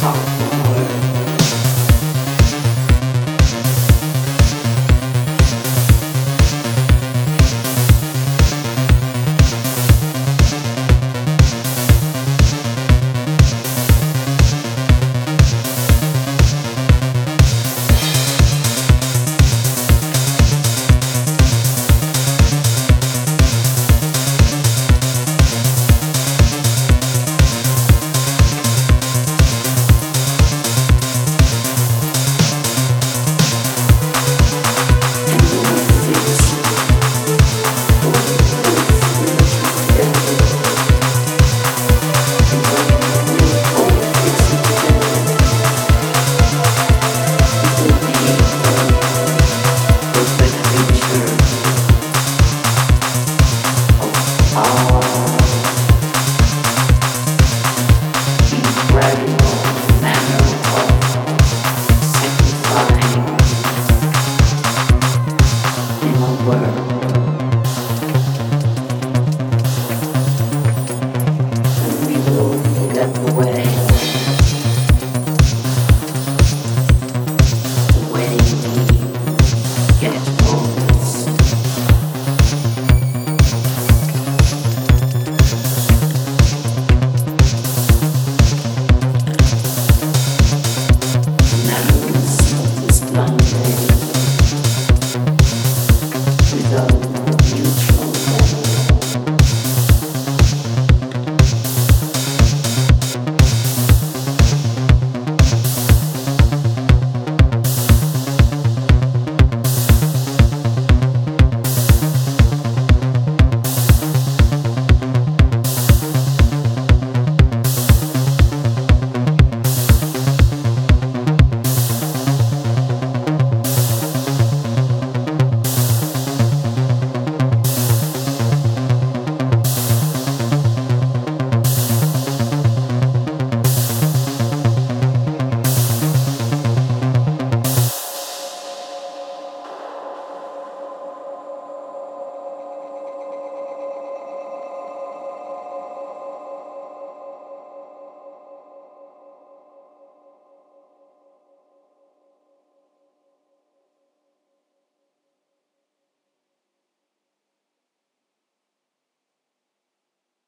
さ。black.